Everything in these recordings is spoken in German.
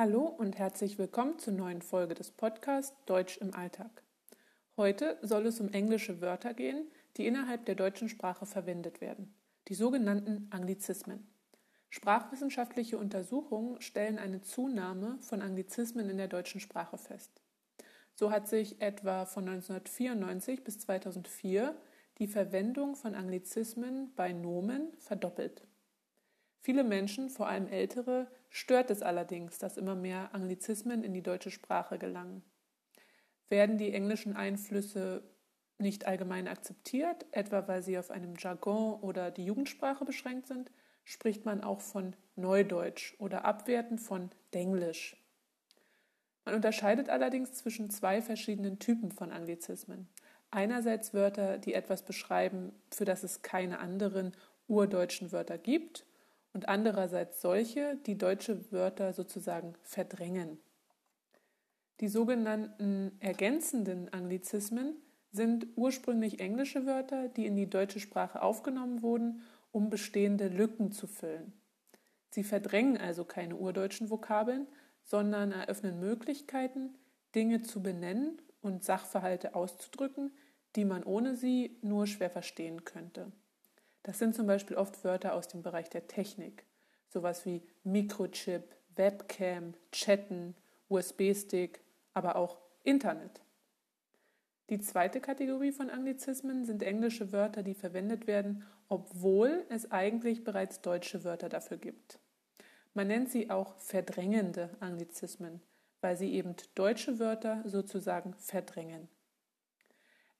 Hallo und herzlich willkommen zur neuen Folge des Podcasts Deutsch im Alltag. Heute soll es um englische Wörter gehen, die innerhalb der deutschen Sprache verwendet werden, die sogenannten Anglizismen. Sprachwissenschaftliche Untersuchungen stellen eine Zunahme von Anglizismen in der deutschen Sprache fest. So hat sich etwa von 1994 bis 2004 die Verwendung von Anglizismen bei Nomen verdoppelt. Viele Menschen, vor allem ältere, stört es allerdings, dass immer mehr Anglizismen in die deutsche Sprache gelangen. Werden die englischen Einflüsse nicht allgemein akzeptiert, etwa weil sie auf einem Jargon oder die Jugendsprache beschränkt sind, spricht man auch von Neudeutsch oder abwertend von Denglisch. Man unterscheidet allerdings zwischen zwei verschiedenen Typen von Anglizismen. Einerseits Wörter, die etwas beschreiben, für das es keine anderen urdeutschen Wörter gibt, und andererseits solche, die deutsche Wörter sozusagen verdrängen. Die sogenannten ergänzenden Anglizismen sind ursprünglich englische Wörter, die in die deutsche Sprache aufgenommen wurden, um bestehende Lücken zu füllen. Sie verdrängen also keine urdeutschen Vokabeln, sondern eröffnen Möglichkeiten, Dinge zu benennen und Sachverhalte auszudrücken, die man ohne sie nur schwer verstehen könnte. Das sind zum Beispiel oft Wörter aus dem Bereich der Technik, sowas wie Mikrochip, Webcam, Chatten, USB-Stick, aber auch Internet. Die zweite Kategorie von Anglizismen sind englische Wörter, die verwendet werden, obwohl es eigentlich bereits deutsche Wörter dafür gibt. Man nennt sie auch verdrängende Anglizismen, weil sie eben deutsche Wörter sozusagen verdrängen.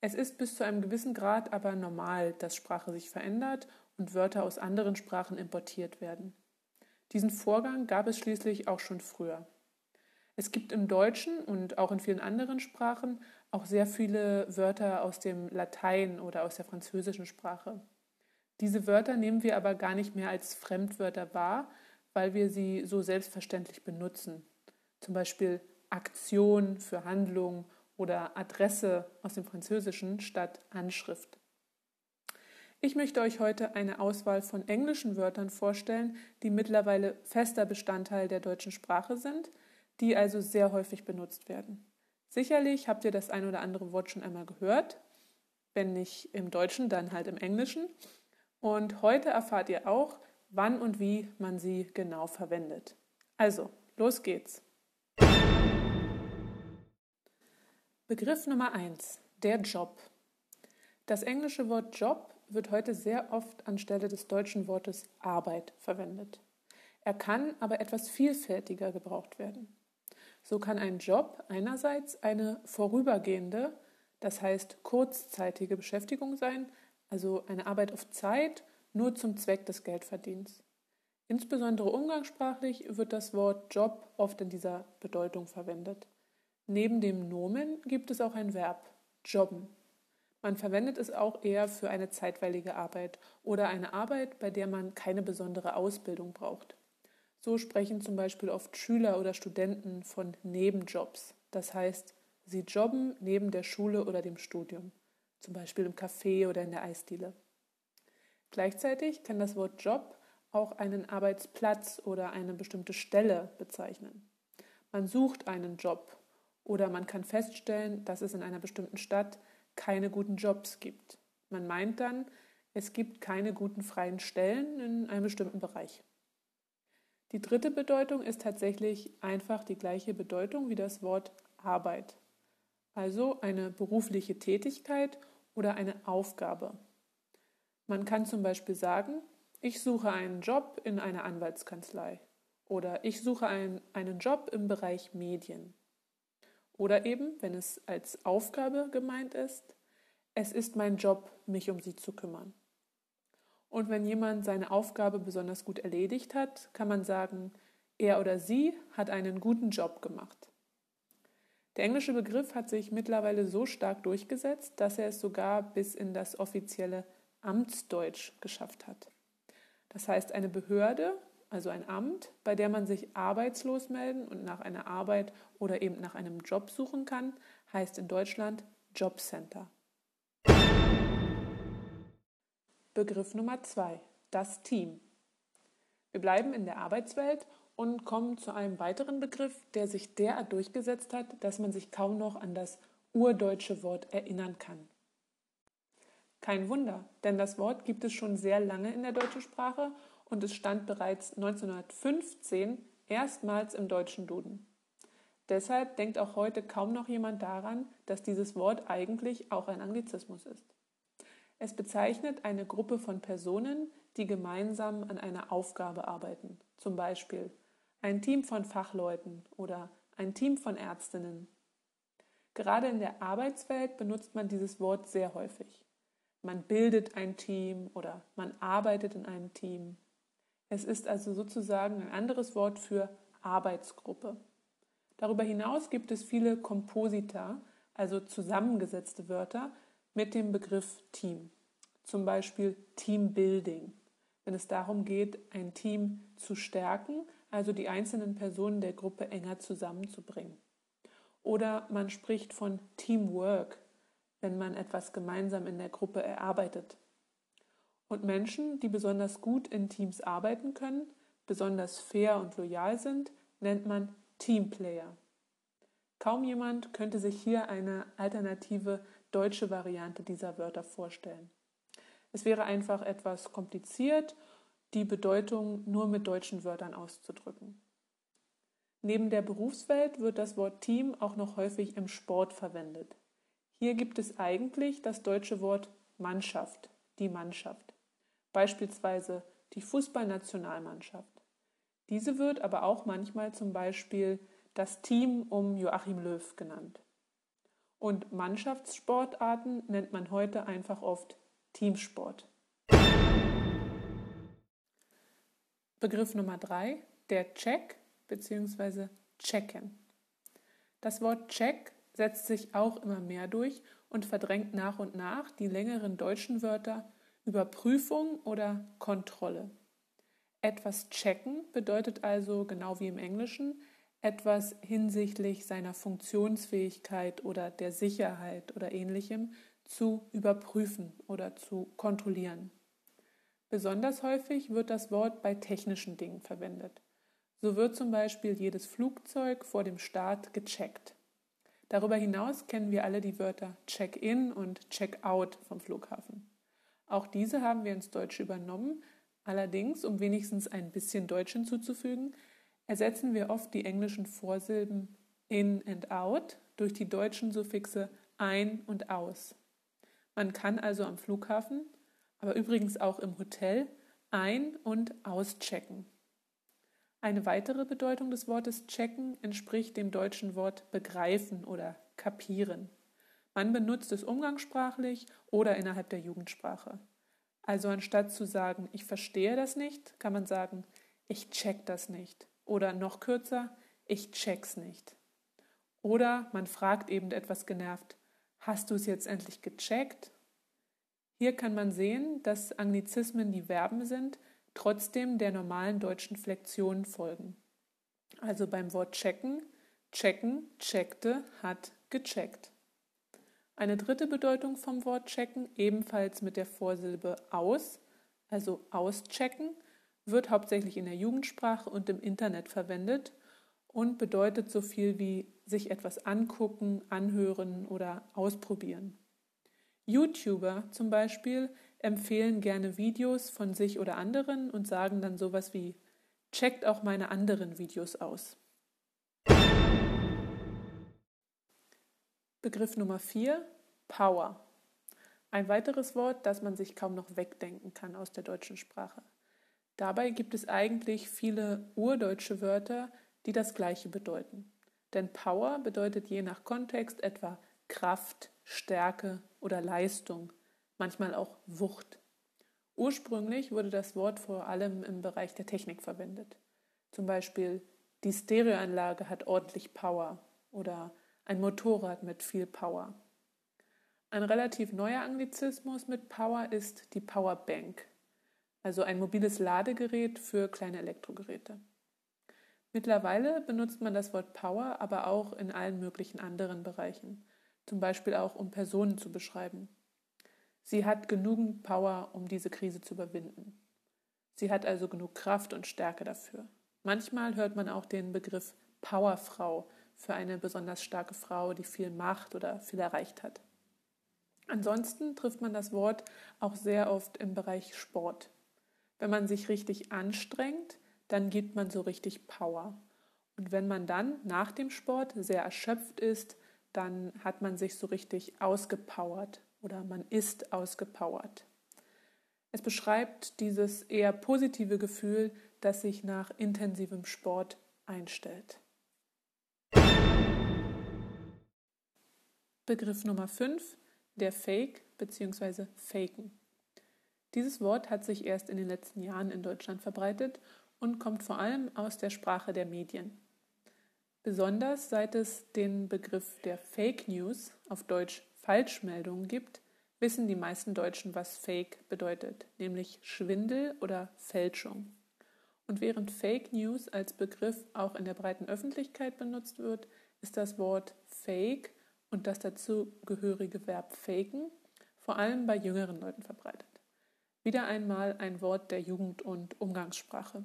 Es ist bis zu einem gewissen Grad aber normal, dass Sprache sich verändert und Wörter aus anderen Sprachen importiert werden. Diesen Vorgang gab es schließlich auch schon früher. Es gibt im Deutschen und auch in vielen anderen Sprachen auch sehr viele Wörter aus dem Latein oder aus der französischen Sprache. Diese Wörter nehmen wir aber gar nicht mehr als Fremdwörter wahr, weil wir sie so selbstverständlich benutzen. Zum Beispiel Aktion für Handlung oder Adresse aus dem Französischen statt Anschrift. Ich möchte euch heute eine Auswahl von englischen Wörtern vorstellen, die mittlerweile fester Bestandteil der deutschen Sprache sind, die also sehr häufig benutzt werden. Sicherlich habt ihr das ein oder andere Wort schon einmal gehört, wenn nicht im Deutschen, dann halt im Englischen. Und heute erfahrt ihr auch, wann und wie man sie genau verwendet. Also, los geht's. Begriff Nummer 1. Der Job. Das englische Wort Job wird heute sehr oft anstelle des deutschen Wortes Arbeit verwendet. Er kann aber etwas vielfältiger gebraucht werden. So kann ein Job einerseits eine vorübergehende, das heißt kurzzeitige Beschäftigung sein, also eine Arbeit auf Zeit nur zum Zweck des Geldverdienens. Insbesondere umgangssprachlich wird das Wort Job oft in dieser Bedeutung verwendet. Neben dem Nomen gibt es auch ein Verb, jobben. Man verwendet es auch eher für eine zeitweilige Arbeit oder eine Arbeit, bei der man keine besondere Ausbildung braucht. So sprechen zum Beispiel oft Schüler oder Studenten von Nebenjobs. Das heißt, sie jobben neben der Schule oder dem Studium, zum Beispiel im Café oder in der Eisdiele. Gleichzeitig kann das Wort Job auch einen Arbeitsplatz oder eine bestimmte Stelle bezeichnen. Man sucht einen Job oder man kann feststellen, dass es in einer bestimmten Stadt keine guten Jobs gibt. Man meint dann, es gibt keine guten freien Stellen in einem bestimmten Bereich. Die dritte Bedeutung ist tatsächlich einfach die gleiche Bedeutung wie das Wort Arbeit. Also eine berufliche Tätigkeit oder eine Aufgabe. Man kann zum Beispiel sagen, ich suche einen Job in einer Anwaltskanzlei oder ich suche einen, einen Job im Bereich Medien. Oder eben, wenn es als Aufgabe gemeint ist, es ist mein Job, mich um sie zu kümmern. Und wenn jemand seine Aufgabe besonders gut erledigt hat, kann man sagen, er oder sie hat einen guten Job gemacht. Der englische Begriff hat sich mittlerweile so stark durchgesetzt, dass er es sogar bis in das offizielle Amtsdeutsch geschafft hat. Das heißt, eine Behörde also ein Amt, bei der man sich arbeitslos melden und nach einer Arbeit oder eben nach einem Job suchen kann, heißt in Deutschland Jobcenter. Begriff Nummer zwei: Das Team. Wir bleiben in der Arbeitswelt und kommen zu einem weiteren Begriff, der sich derart durchgesetzt hat, dass man sich kaum noch an das urdeutsche Wort erinnern kann. Kein Wunder, denn das Wort gibt es schon sehr lange in der deutschen Sprache und es stand bereits 1915 erstmals im deutschen Duden. Deshalb denkt auch heute kaum noch jemand daran, dass dieses Wort eigentlich auch ein Anglizismus ist. Es bezeichnet eine Gruppe von Personen, die gemeinsam an einer Aufgabe arbeiten, zum Beispiel ein Team von Fachleuten oder ein Team von Ärztinnen. Gerade in der Arbeitswelt benutzt man dieses Wort sehr häufig. Man bildet ein Team oder man arbeitet in einem Team. Es ist also sozusagen ein anderes Wort für Arbeitsgruppe. Darüber hinaus gibt es viele Komposita, also zusammengesetzte Wörter mit dem Begriff Team. Zum Beispiel Teambuilding, wenn es darum geht, ein Team zu stärken, also die einzelnen Personen der Gruppe enger zusammenzubringen. Oder man spricht von Teamwork, wenn man etwas gemeinsam in der Gruppe erarbeitet. Und Menschen, die besonders gut in Teams arbeiten können, besonders fair und loyal sind, nennt man Teamplayer. Kaum jemand könnte sich hier eine alternative deutsche Variante dieser Wörter vorstellen. Es wäre einfach etwas kompliziert, die Bedeutung nur mit deutschen Wörtern auszudrücken. Neben der Berufswelt wird das Wort Team auch noch häufig im Sport verwendet. Hier gibt es eigentlich das deutsche Wort Mannschaft, die Mannschaft. Beispielsweise die Fußballnationalmannschaft. Diese wird aber auch manchmal zum Beispiel das Team um Joachim Löw genannt. Und Mannschaftssportarten nennt man heute einfach oft Teamsport. Begriff Nummer drei, der Check bzw. Checken. Das Wort Check setzt sich auch immer mehr durch und verdrängt nach und nach die längeren deutschen Wörter Überprüfung oder Kontrolle. Etwas checken bedeutet also, genau wie im Englischen, etwas hinsichtlich seiner Funktionsfähigkeit oder der Sicherheit oder ähnlichem zu überprüfen oder zu kontrollieren. Besonders häufig wird das Wort bei technischen Dingen verwendet. So wird zum Beispiel jedes Flugzeug vor dem Start gecheckt. Darüber hinaus kennen wir alle die Wörter Check-in und Check-out vom Flughafen. Auch diese haben wir ins Deutsche übernommen, allerdings, um wenigstens ein bisschen Deutsch hinzuzufügen, ersetzen wir oft die englischen Vorsilben in und out durch die deutschen Suffixe ein und aus. Man kann also am Flughafen, aber übrigens auch im Hotel ein- und auschecken. Eine weitere Bedeutung des Wortes checken entspricht dem deutschen Wort begreifen oder kapieren. Man benutzt es umgangssprachlich oder innerhalb der Jugendsprache. Also anstatt zu sagen, ich verstehe das nicht, kann man sagen, ich check das nicht. Oder noch kürzer, ich check's nicht. Oder man fragt eben etwas genervt, hast du es jetzt endlich gecheckt? Hier kann man sehen, dass Anglizismen die Verben sind, trotzdem der normalen deutschen Flexion folgen. Also beim Wort checken, checken, checkte, hat gecheckt. Eine dritte Bedeutung vom Wort checken, ebenfalls mit der Vorsilbe aus, also auschecken, wird hauptsächlich in der Jugendsprache und im Internet verwendet und bedeutet so viel wie sich etwas angucken, anhören oder ausprobieren. YouTuber zum Beispiel empfehlen gerne Videos von sich oder anderen und sagen dann sowas wie checkt auch meine anderen Videos aus. Begriff Nummer 4 Power. Ein weiteres Wort, das man sich kaum noch wegdenken kann aus der deutschen Sprache. Dabei gibt es eigentlich viele urdeutsche Wörter, die das gleiche bedeuten. Denn Power bedeutet je nach Kontext etwa Kraft, Stärke oder Leistung, manchmal auch Wucht. Ursprünglich wurde das Wort vor allem im Bereich der Technik verwendet. Zum Beispiel die Stereoanlage hat ordentlich Power oder ein Motorrad mit viel Power. Ein relativ neuer Anglizismus mit Power ist die Powerbank also ein mobiles Ladegerät für kleine Elektrogeräte. Mittlerweile benutzt man das Wort Power aber auch in allen möglichen anderen Bereichen, zum Beispiel auch um Personen zu beschreiben. Sie hat genügend Power, um diese Krise zu überwinden. Sie hat also genug Kraft und Stärke dafür. Manchmal hört man auch den Begriff Powerfrau für eine besonders starke Frau, die viel Macht oder viel erreicht hat. Ansonsten trifft man das Wort auch sehr oft im Bereich Sport. Wenn man sich richtig anstrengt, dann gibt man so richtig Power. Und wenn man dann nach dem Sport sehr erschöpft ist, dann hat man sich so richtig ausgepowert oder man ist ausgepowert. Es beschreibt dieses eher positive Gefühl, das sich nach intensivem Sport einstellt. Begriff Nummer 5, der Fake bzw. Faken. Dieses Wort hat sich erst in den letzten Jahren in Deutschland verbreitet und kommt vor allem aus der Sprache der Medien. Besonders seit es den Begriff der Fake News, auf Deutsch Falschmeldungen, gibt, wissen die meisten Deutschen, was Fake bedeutet, nämlich Schwindel oder Fälschung. Und während Fake News als Begriff auch in der breiten Öffentlichkeit benutzt wird, ist das Wort Fake und das dazugehörige Verb faken vor allem bei jüngeren Leuten verbreitet. Wieder einmal ein Wort der Jugend- und Umgangssprache.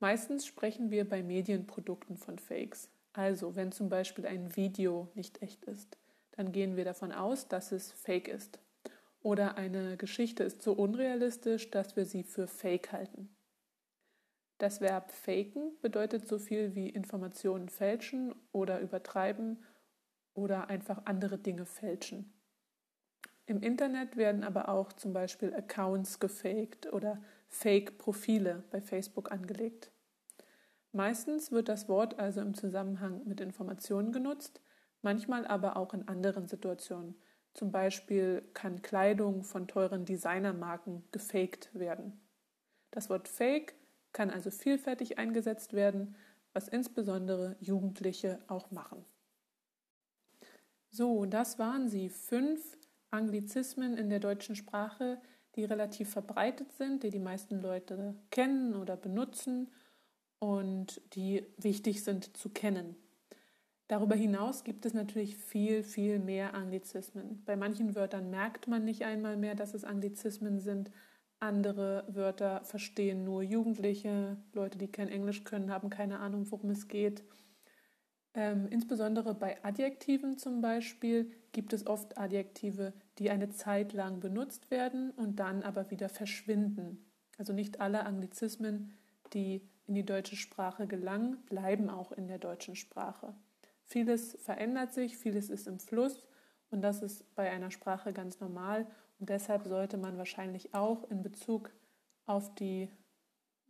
Meistens sprechen wir bei Medienprodukten von Fakes. Also, wenn zum Beispiel ein Video nicht echt ist, dann gehen wir davon aus, dass es fake ist. Oder eine Geschichte ist so unrealistisch, dass wir sie für fake halten. Das Verb faken bedeutet so viel wie Informationen fälschen oder übertreiben oder einfach andere Dinge fälschen. Im Internet werden aber auch zum Beispiel Accounts gefaked oder Fake-Profile bei Facebook angelegt. Meistens wird das Wort also im Zusammenhang mit Informationen genutzt, manchmal aber auch in anderen Situationen. Zum Beispiel kann Kleidung von teuren Designermarken gefaked werden. Das Wort Fake kann also vielfältig eingesetzt werden, was insbesondere Jugendliche auch machen. So, das waren sie. Fünf Anglizismen in der deutschen Sprache, die relativ verbreitet sind, die die meisten Leute kennen oder benutzen und die wichtig sind zu kennen. Darüber hinaus gibt es natürlich viel, viel mehr Anglizismen. Bei manchen Wörtern merkt man nicht einmal mehr, dass es Anglizismen sind. Andere Wörter verstehen nur Jugendliche. Leute, die kein Englisch können, haben keine Ahnung, worum es geht. Ähm, insbesondere bei Adjektiven zum Beispiel gibt es oft Adjektive, die eine Zeit lang benutzt werden und dann aber wieder verschwinden. Also nicht alle Anglizismen, die in die deutsche Sprache gelangen, bleiben auch in der deutschen Sprache. Vieles verändert sich, vieles ist im Fluss und das ist bei einer Sprache ganz normal und deshalb sollte man wahrscheinlich auch in Bezug auf die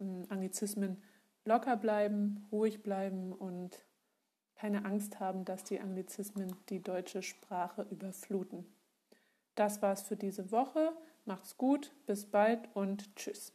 ähm, Anglizismen locker bleiben, ruhig bleiben und keine Angst haben, dass die Anglizismen die deutsche Sprache überfluten. Das war's für diese Woche. Macht's gut, bis bald und tschüss.